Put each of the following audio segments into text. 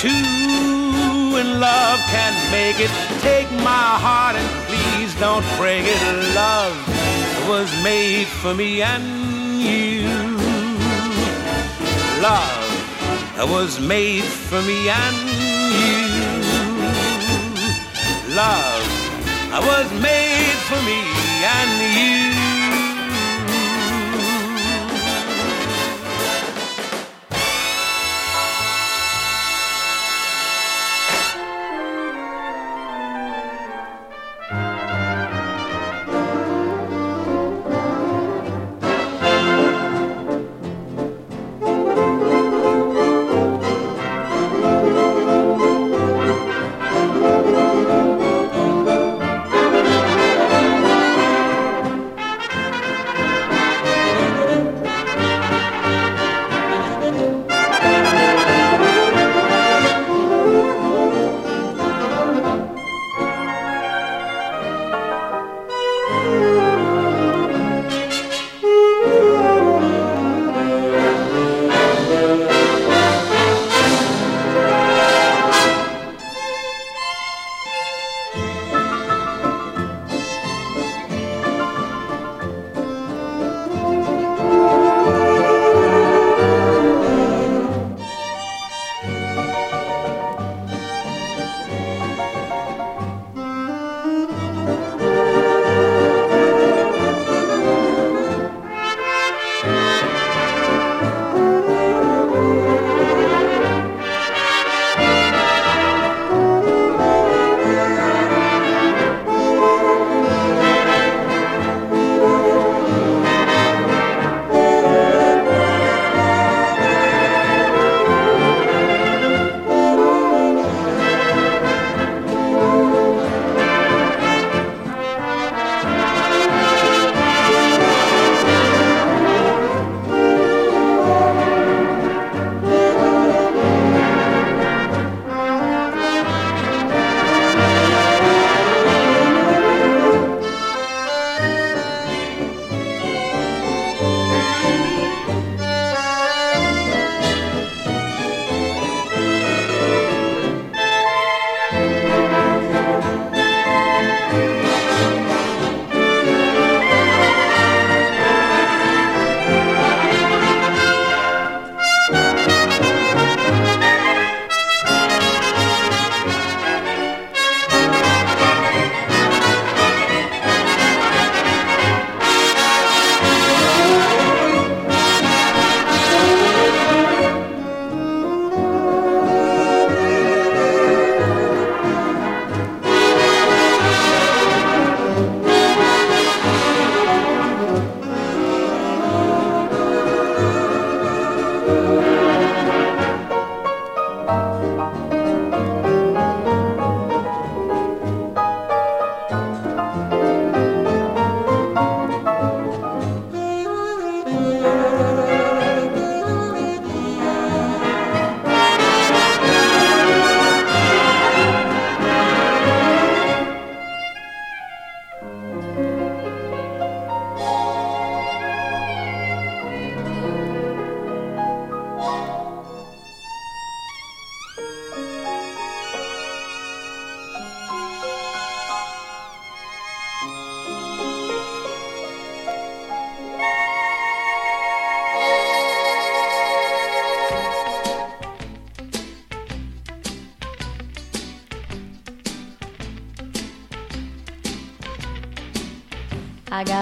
Two in love can make it. Take my heart and please don't break it. Love was made for me and you. Love was made for me and you. Love was made for me and you.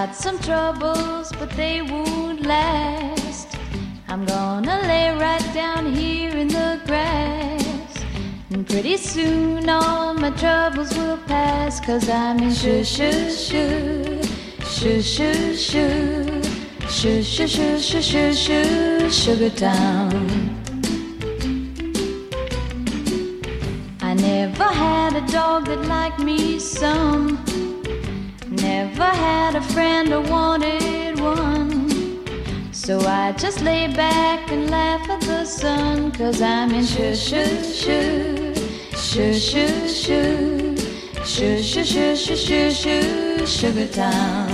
Got some troubles, but they won't last. I'm gonna lay right down here in the grass. And pretty soon all my troubles will pass. Cause I'm in shoo shoo shoo, shoo shoo shoo, shoo shoo shoo shoo shoo shoo, Sugar Town. I never had a dog that liked me some. A friend or wanted one. So I just lay back and laugh at the sun. Cause I'm in shoo shoo shoo, shoo shoo shoo, shoo shoo shoo shoo shoo shoo, Sugar Town.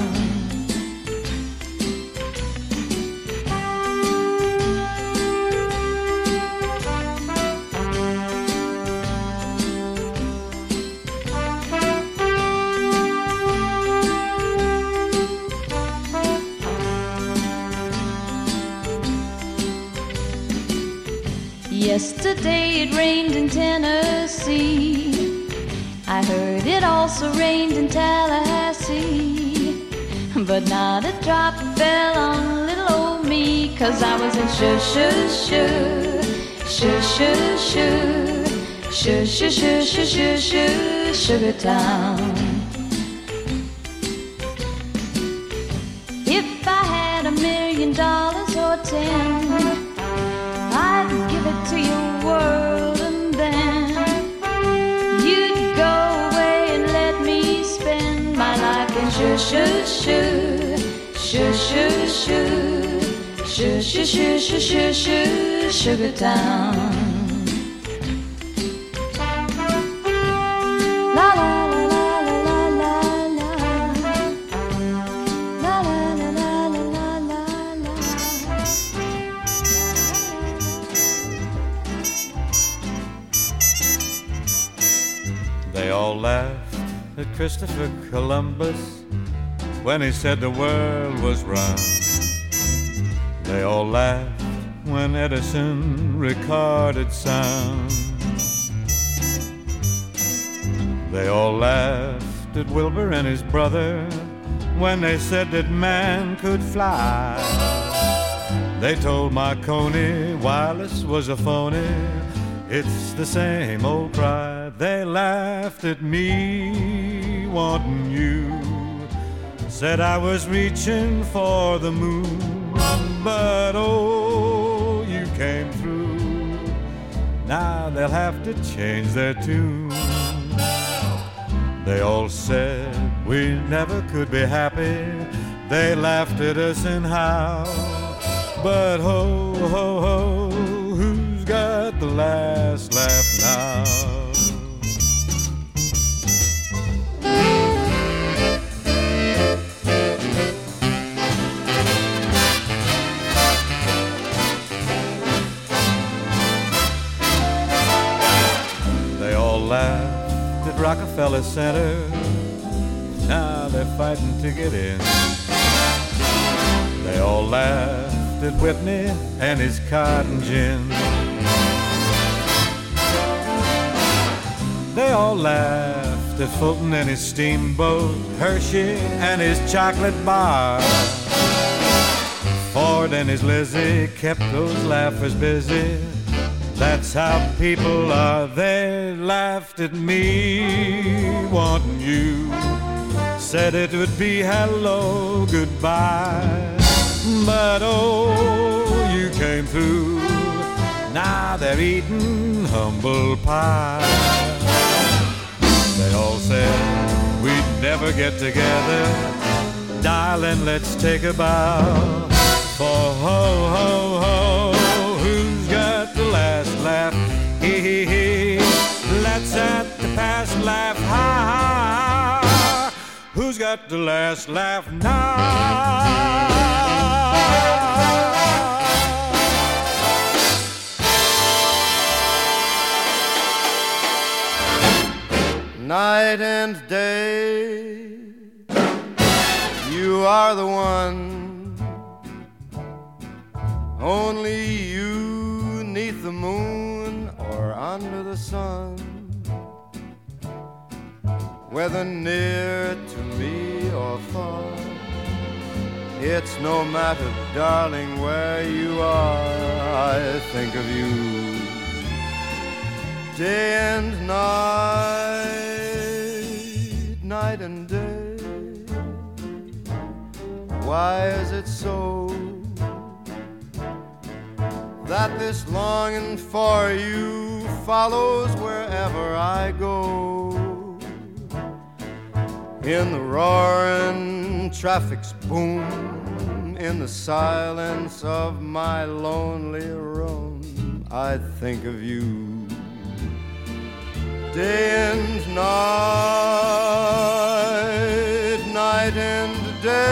But not a drop fell on little old me, cause I was in shoo shoo shoo, shoo shoo shoo, shoo shoo shoo shoo shoo shoo, Sugar Town. If I had a million dollars or ten I'd give it to your world and then you'd go away and let me spend my life in shoo shoo shoo shoo shoo shoo shoo shoo sugar town Christopher Columbus when he said the world was round. They all laughed when Edison recorded sound. They all laughed at Wilbur and his brother when they said that man could fly. They told Marconi wireless was a phony. It's the same old cry. They laughed at me wanting you. Said I was reaching for the moon, but oh, you came through. Now they'll have to change their tune. They all said we never could be happy. They laughed at us and how. But ho, ho, ho, who's got the last laugh now? At Rockefeller Center. Now they're fighting to get in. They all laughed at Whitney and his cotton gin. They all laughed at Fulton and his steamboat, Hershey and his chocolate bar. Ford and his Lizzie kept those laughers busy that's how people are. They laughed at me wanting you. Said it would be hello, goodbye. But oh, you came through. Now they're eating humble pie. They all said we'd never get together. Darling, let's take a bow. For ho, ho, ho Let's at the past laugh. Ha. Who's got the last laugh now? Night and day, you are the one, only you neath the moon or under the sun, whether near to me or far. It's no matter, darling, where you are, I think of you day and night, night and day. Why is it so that this longing for you follows wherever I go? In the roaring traffic's boom, in the silence of my lonely room, I think of you day and night, night and day,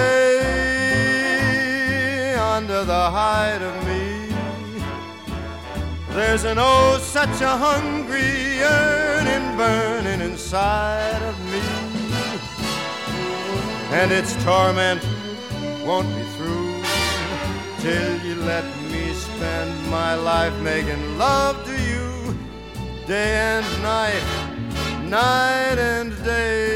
under the hide of me. There's an oh, such a hungry yearning burning inside of me and its torment won't be through till you let me spend my life making love to you day and night, night and day.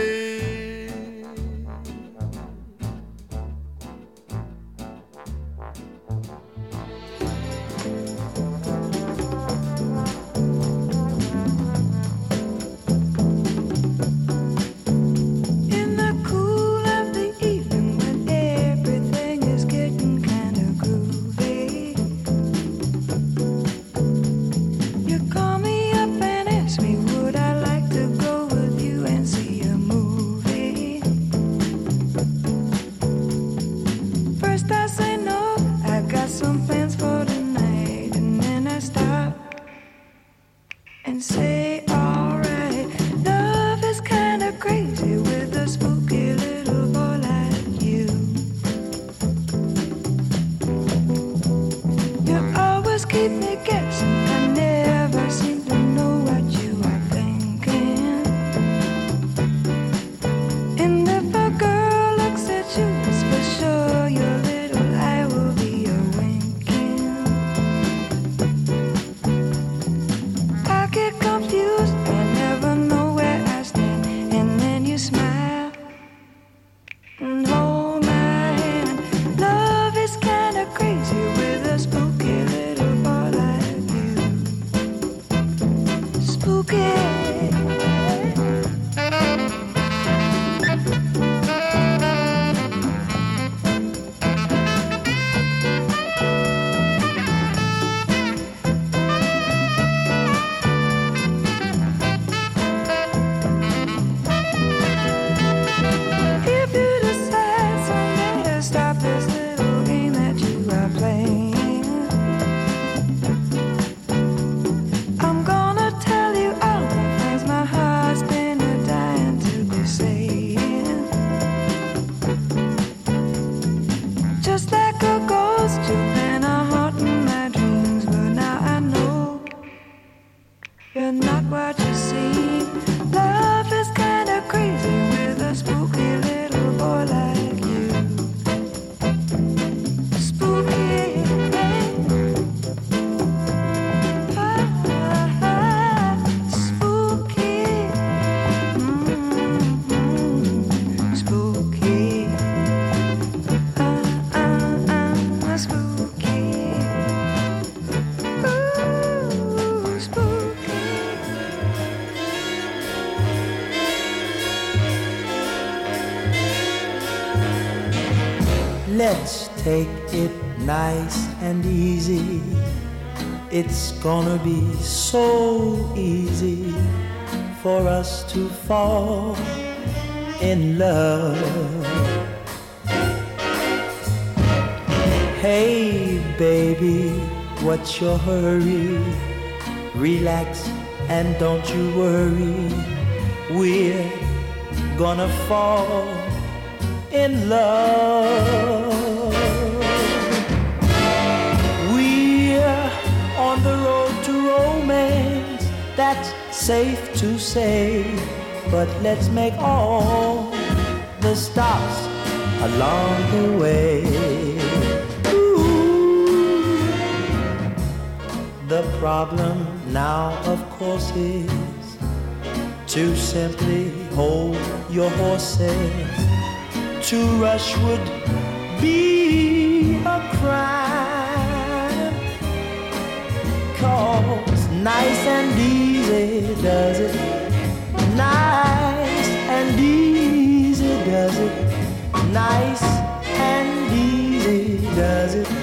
It's gonna be so easy for us to fall in love. Hey, baby, what's your hurry? Relax and don't you worry. We're gonna fall in love. Safe to say. But let's make all the stops along the way. Ooh. The problem now, of course, is to simply hold your horses. To rush would be a crime. Cause nice and does it. Nice and easy does it. Nice and easy does it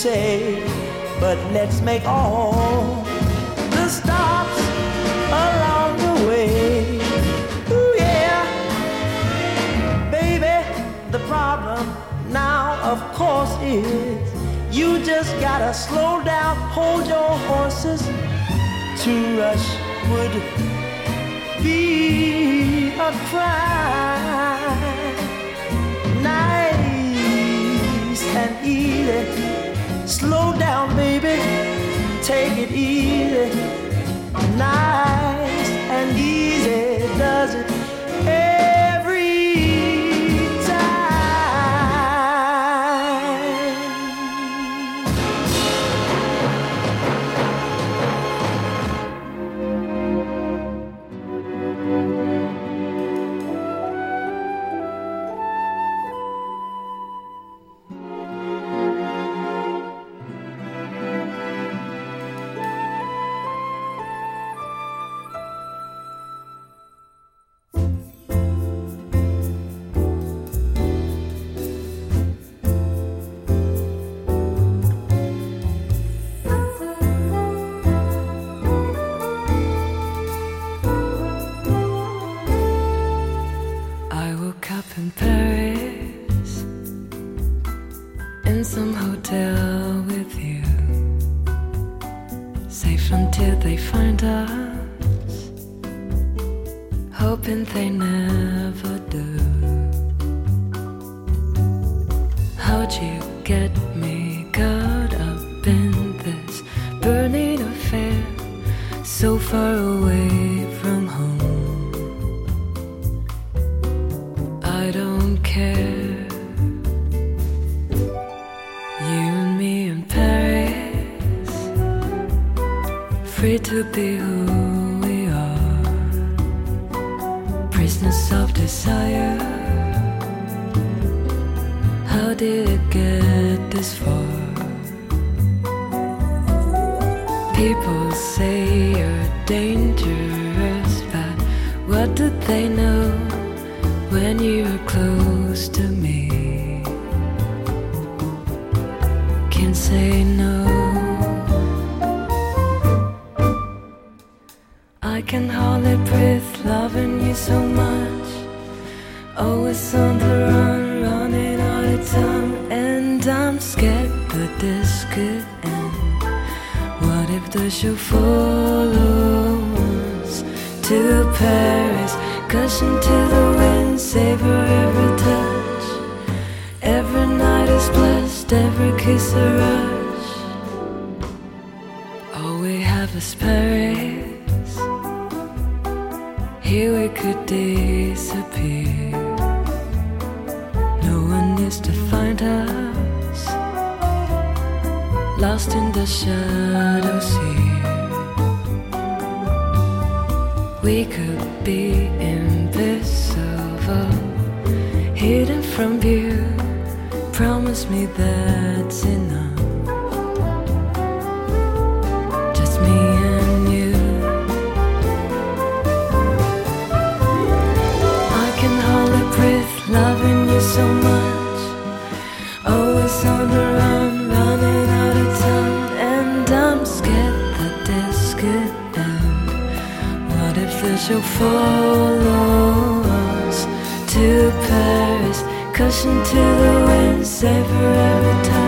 say, but let's make all the stops along the way. Ooh, yeah, baby, the problem now, of course, is you just gotta slow down, hold your horses. To rush would be a crime. Nice and easy Slow down, baby. Take it easy. Nice and easy does it. chance to find us lost in the shadows here. We could be invisible, hidden from view. Promise me that's enough. Just me and you. I can hardly breathe loving you so much running out of time And I'm scared that this could end. What if the show follows to Paris Cushion to the wind, savor every time.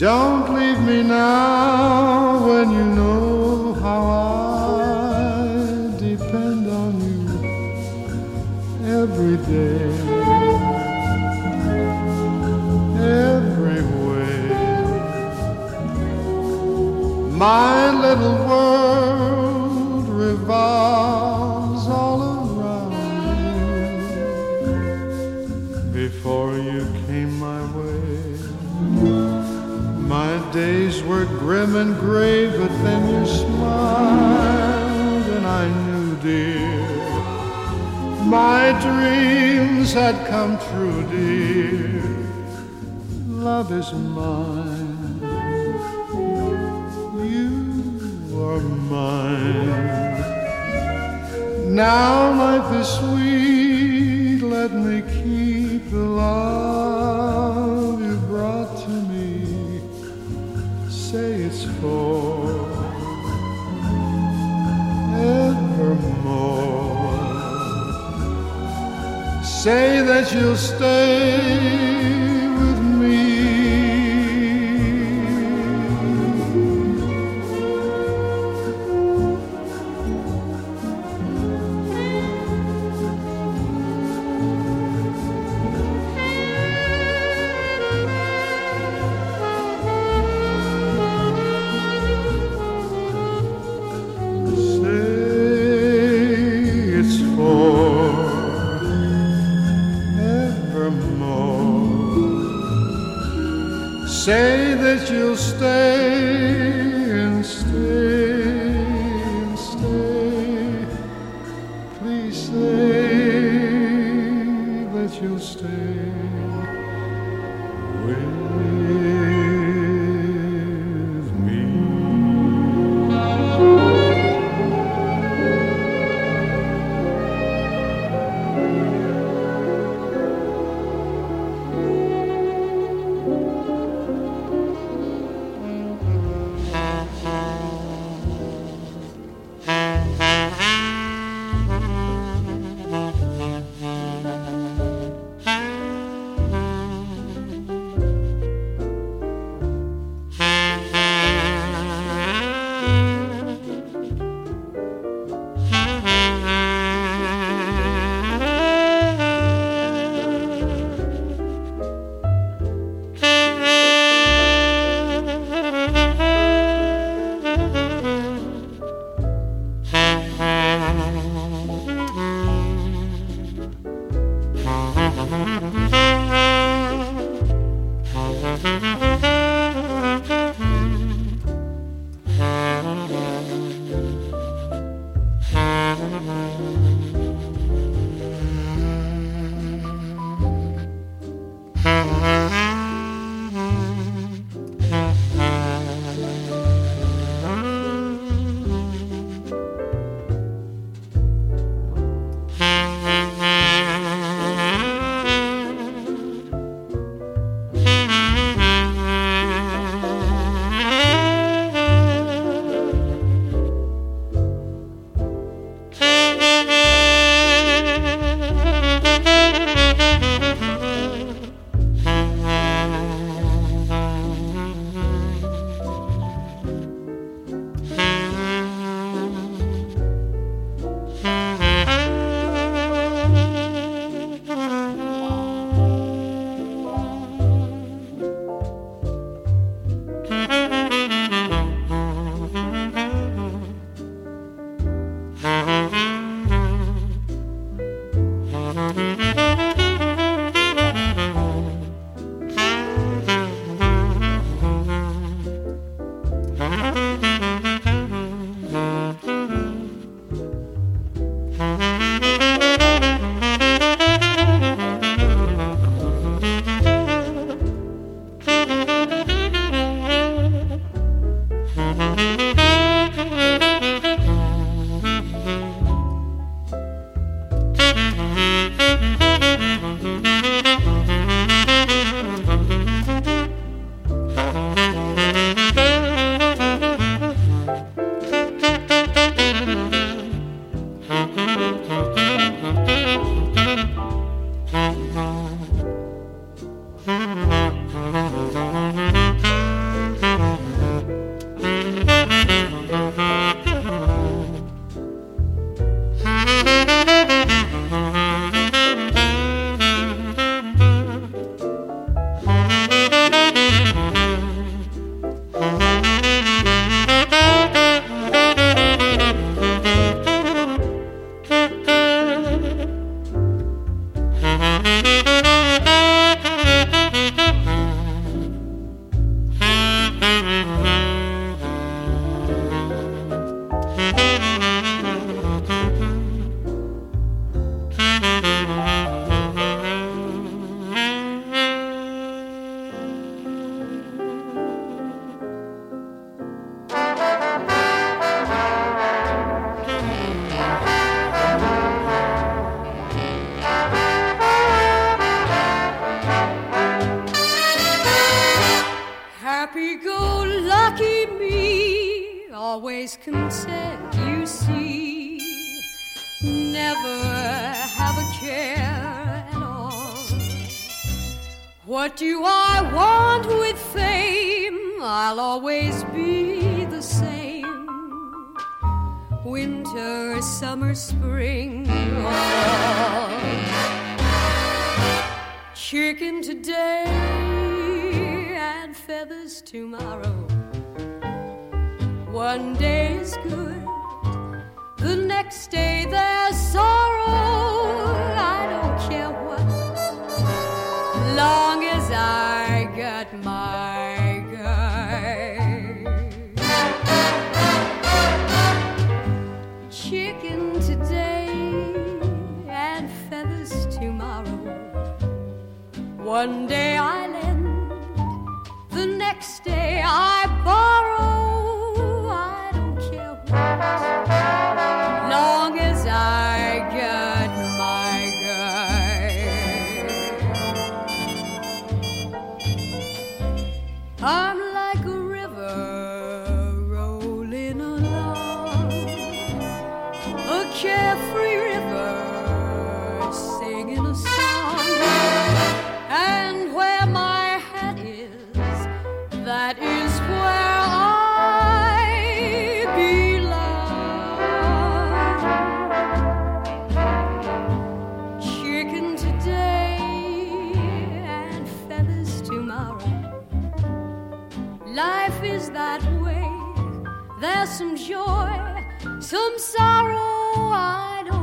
Don't leave me now when you know. been grave, but then you smiled, and I knew, dear, my dreams had come true, dear. Love is mine, you are mine. Now life is sweet Say that you'll stay. Some sorrow. I don't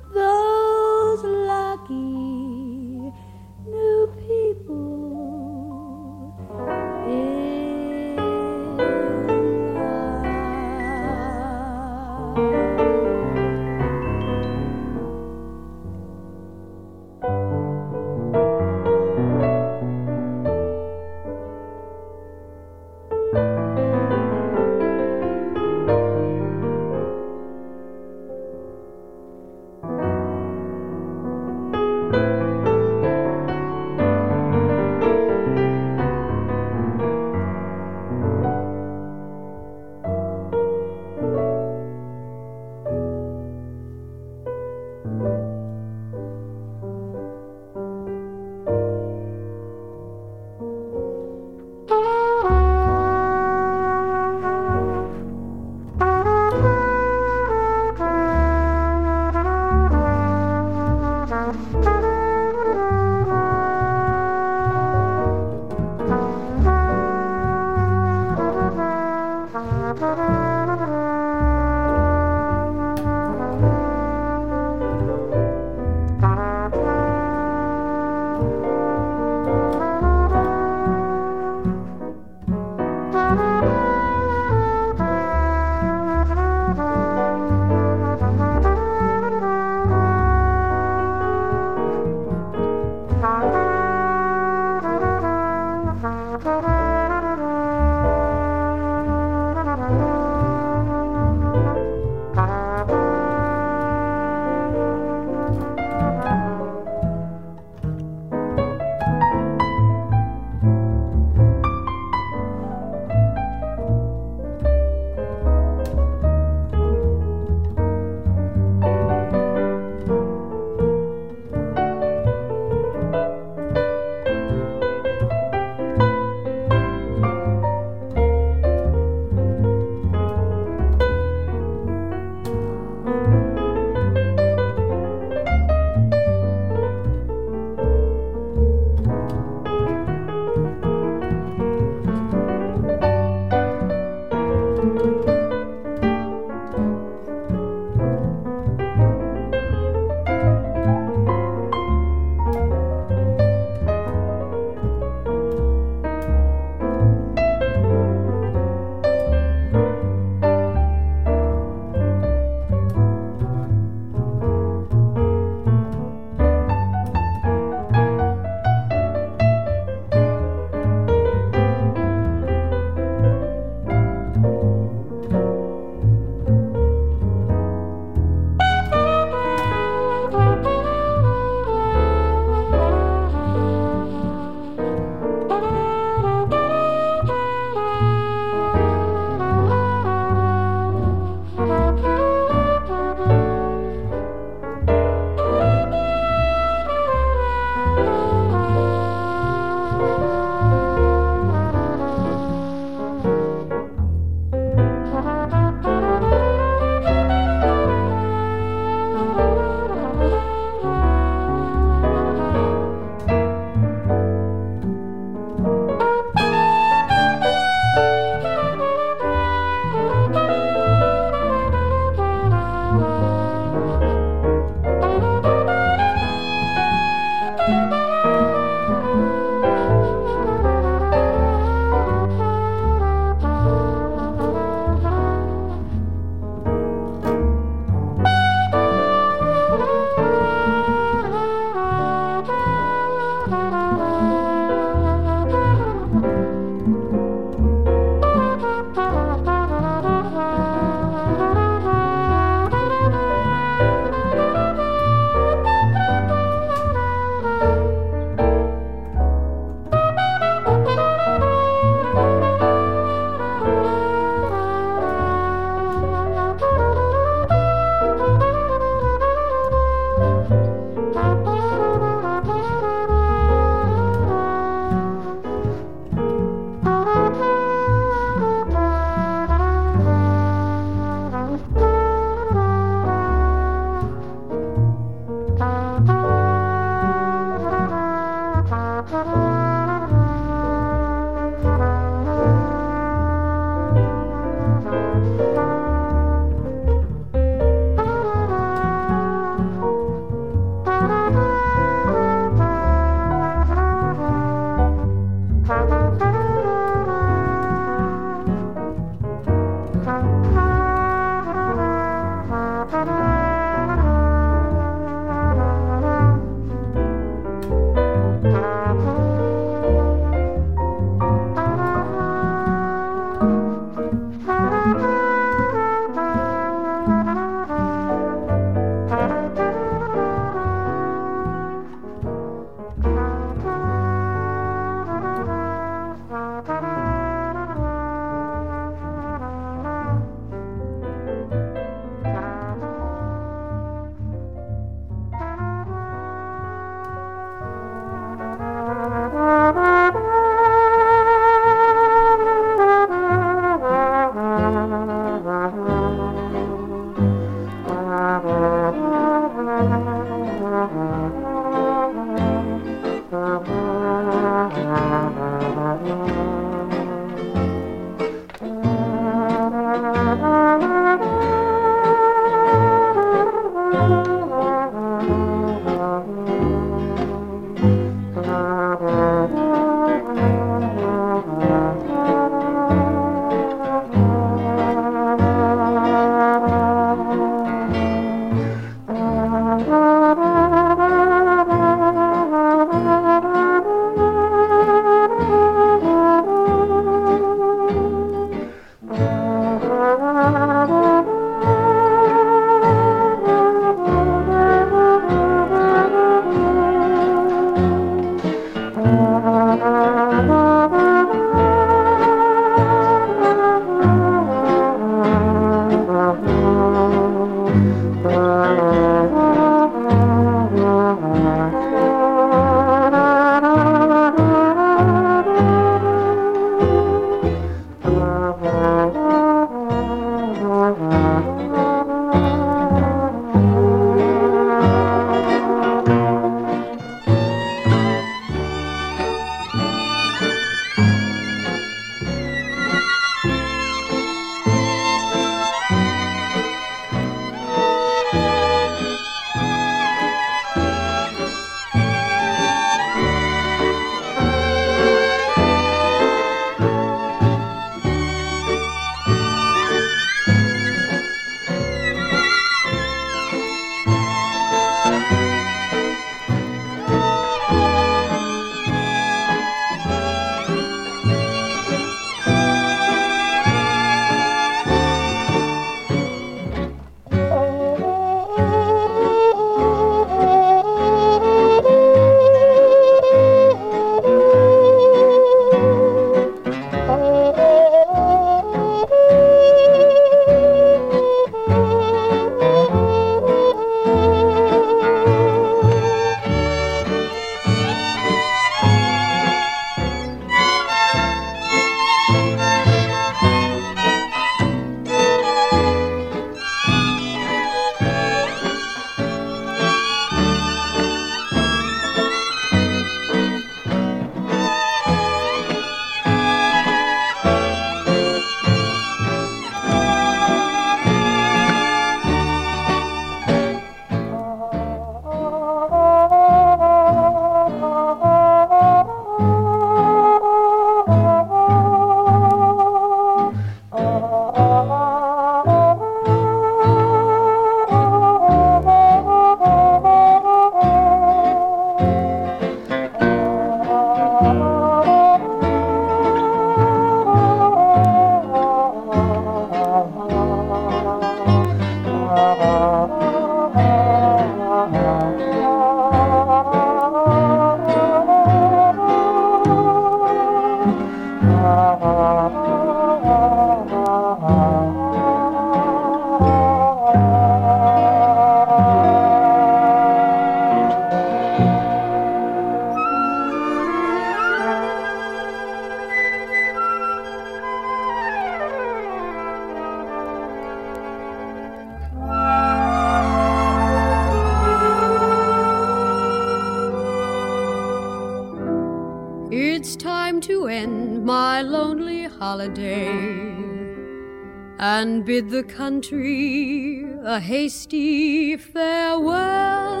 and bid the country a hasty farewell.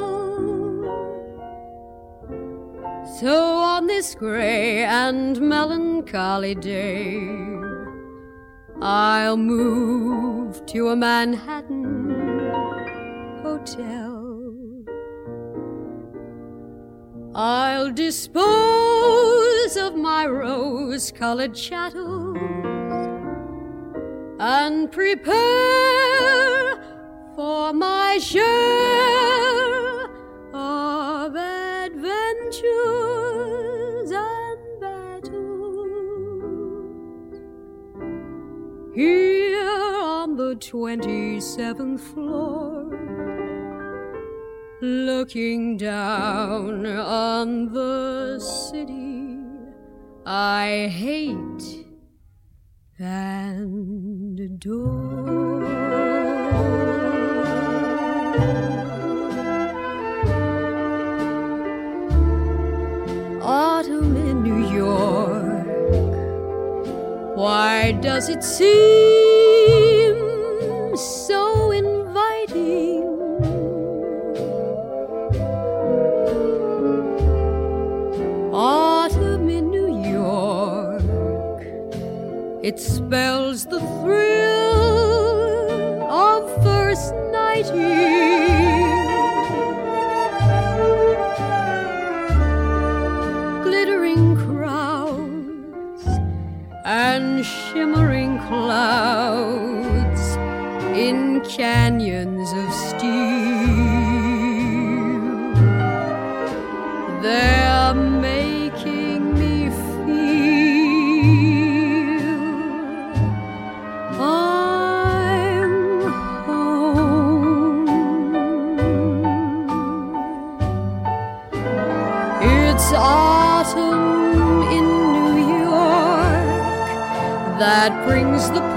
So on this gray and melancholy day, I'll move to a Manhattan hotel. I'll dispose of my rose colored chattels and prepare for my share of adventures and battles. Here on the 27th floor, looking down on the city I hate and adore. Autumn in New York, why does it seem so it spells the thrill of first nighting. Glittering crowds and shimmering clouds in canyons of that brings the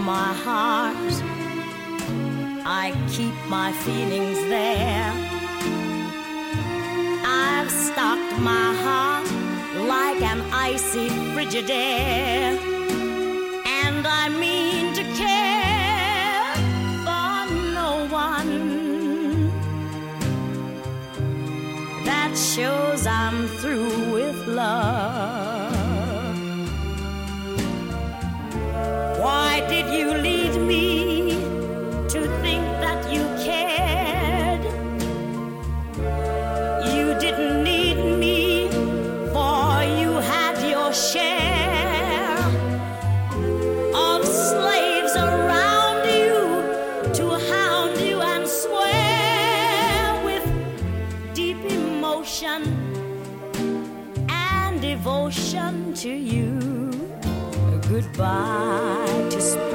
my heart. I keep my feelings there. I've stocked my heart like an icy Frigidaire. And I mean to care for no one. That shows I'm through with love. To you. Goodbye to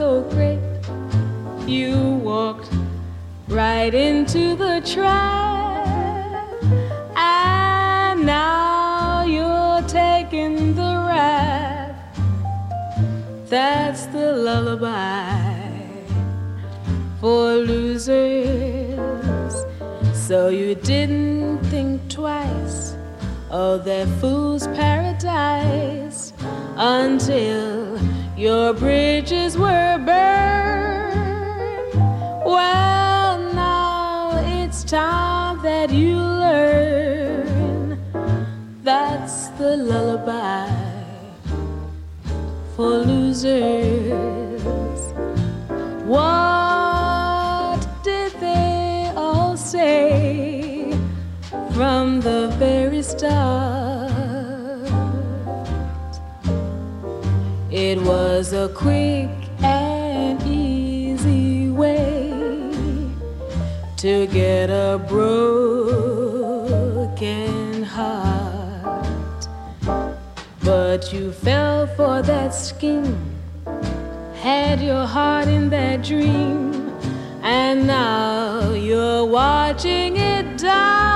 so great. You walked right into the trap, and now you're taking the rap. That's the lullaby for losers. So you didn't think twice of that fool's paradise until your bridges were burned. Well, now it's time that you learn. That's the lullaby for losers. What did they all say from the very start? Was a quick and easy way to get a broken heart. But you fell for that scheme, had your heart in that dream, and now you're watching it die.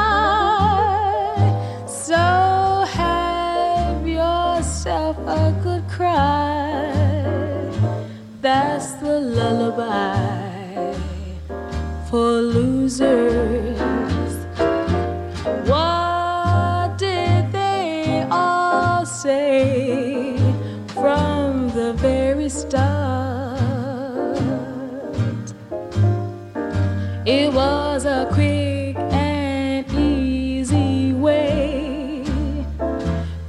That's the lullaby for losers. What did they all say from the very start? It was a quick and easy way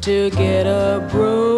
to get a broken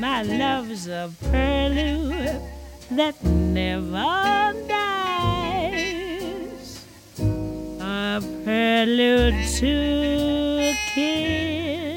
My love's a purlieu that never dies, a prelude to kiss.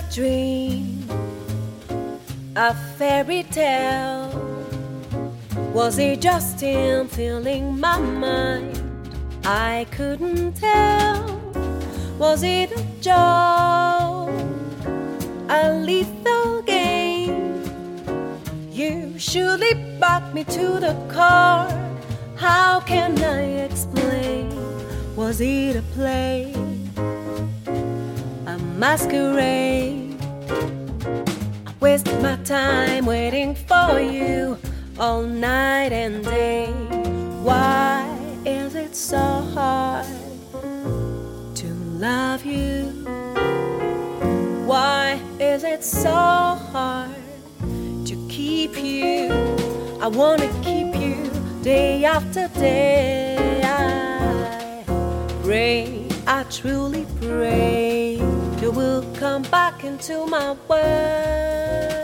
a dream, a fairy tale? Was it just him filling my mind? I couldn't tell. Was it a joke, a lethal game? You surely brought me to the core. How can I explain? Was it a play, a masquerade? it's so hard to keep you. I wanna keep you day after day. I pray, I truly pray, you will come back into my world.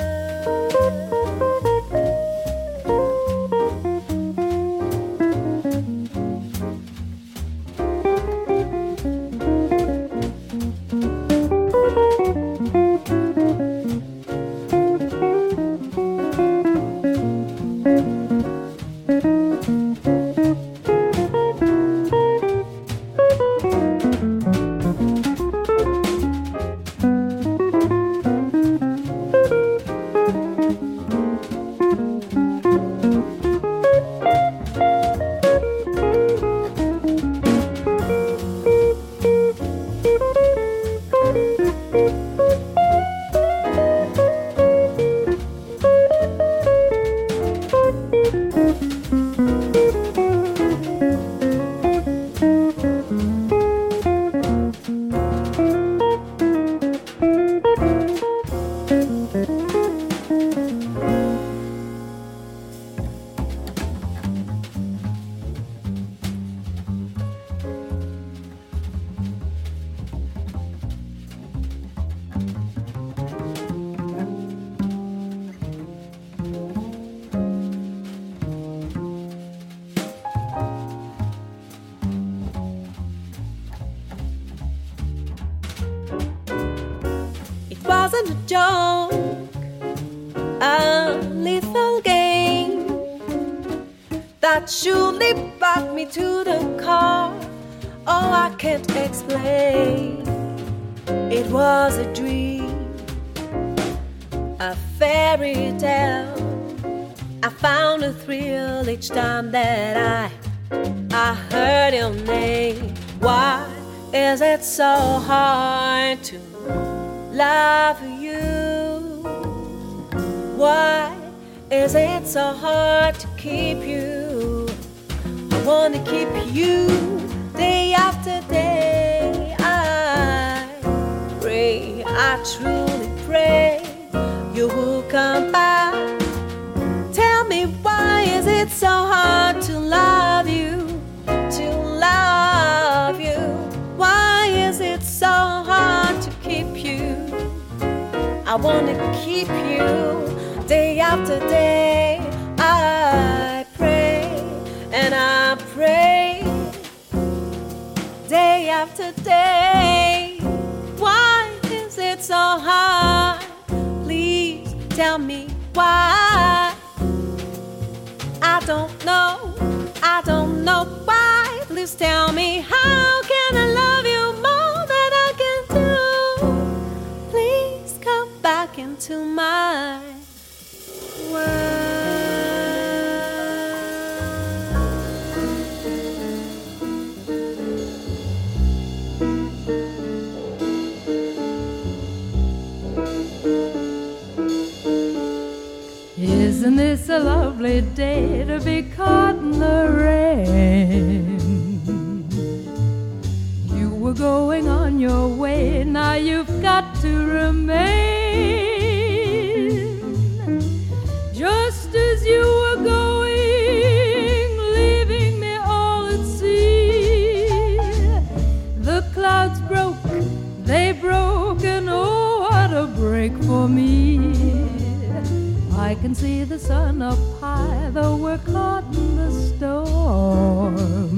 can see the sun up high, though we're caught in the storm.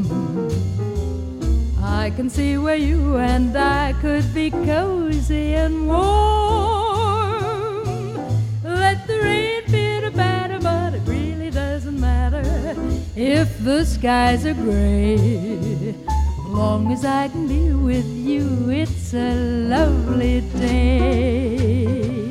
I can see where you and I could be cozy and warm. Let the rain be the batter, but it really doesn't matter if the skies are gray. Long as I can be with you, it's a lovely day.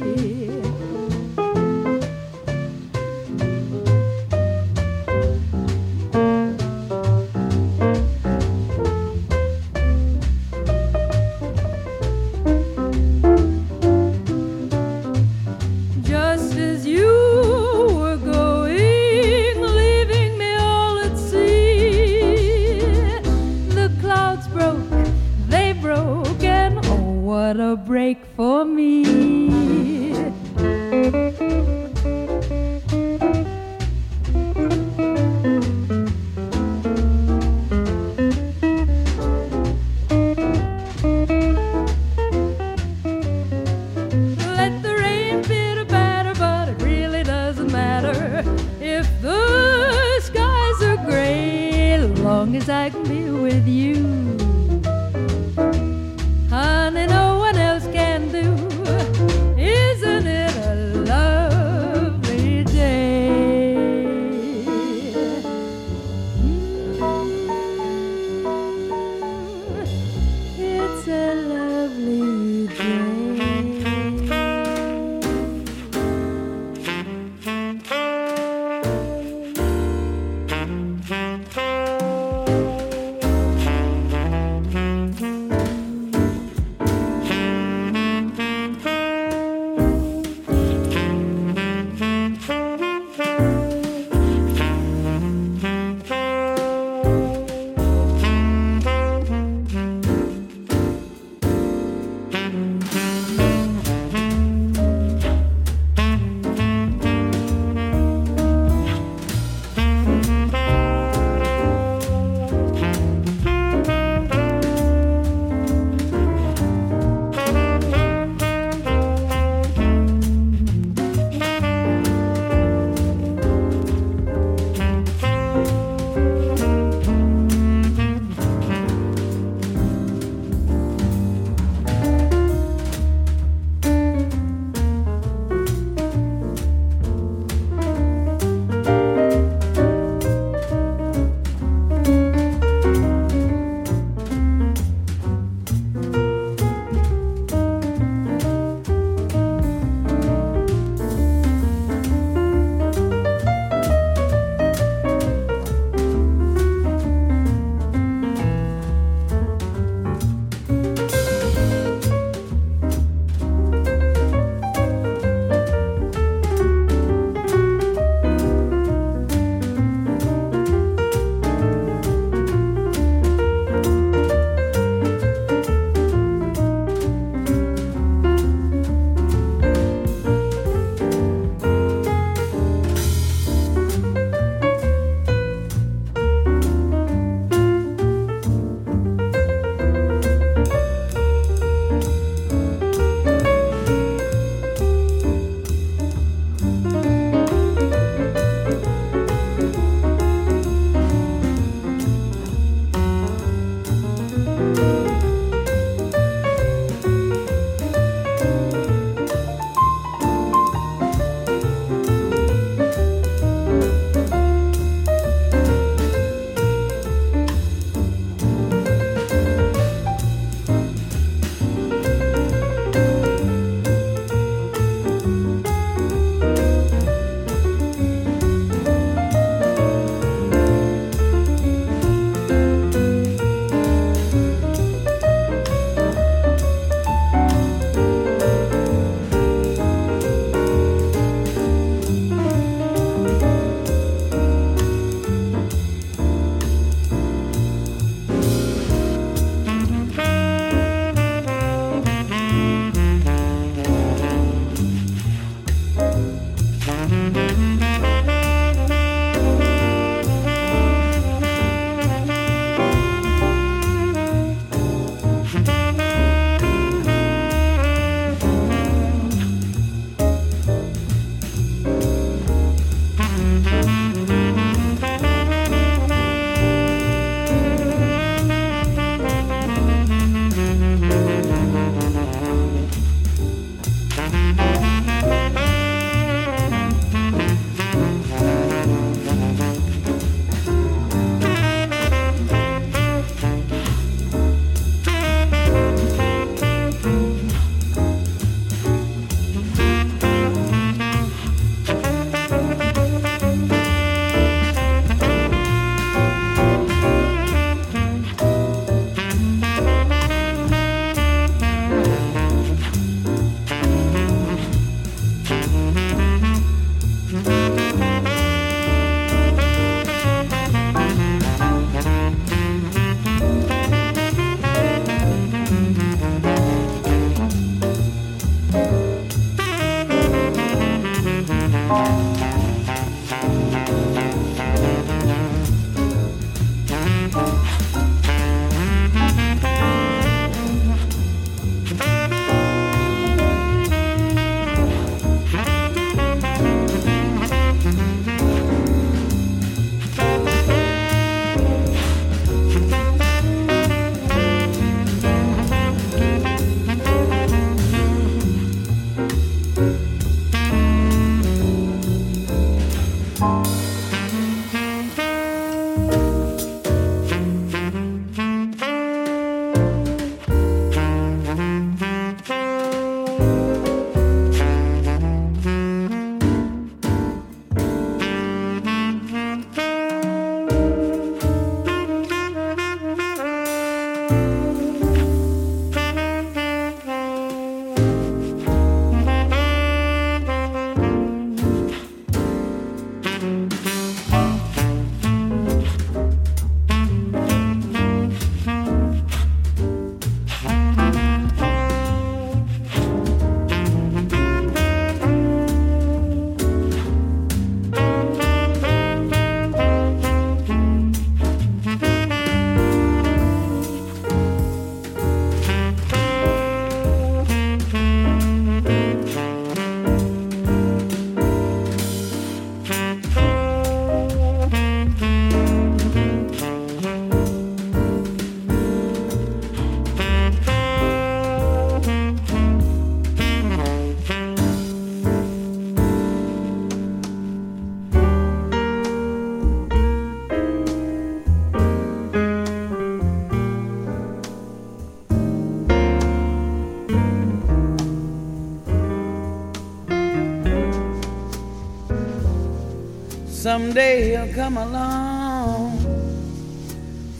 Someday he'll come along,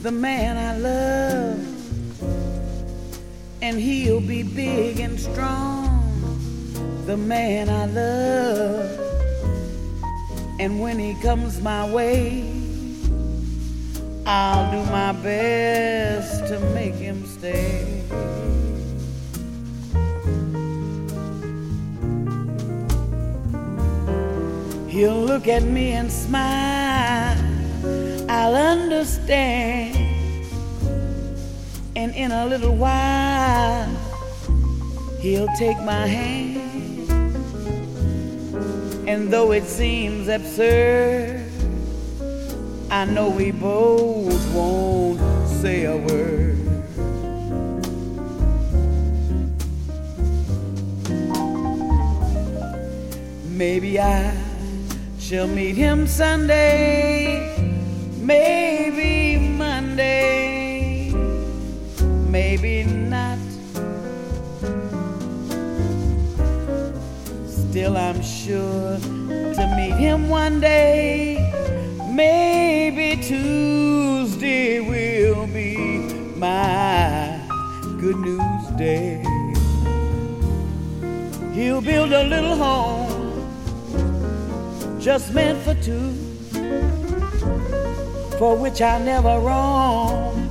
the man I love, and he'll be big and strong, the man I love. And when he comes my way, I'll do my best to make him stay. He'll look at me and smile. I'll understand. And in a little while, he'll take my hand. And though it seems absurd, I know we both won't say a word. Maybe I shall meet him Sunday, maybe Monday, maybe not. Still, I'm sure to meet him one day. Maybe Tuesday will be my good news day. He'll build a little home just meant for two, for which I never wrong.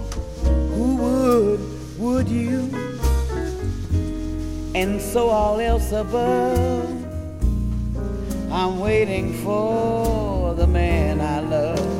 Who would, would you? And so all else above, I'm waiting for the man I love.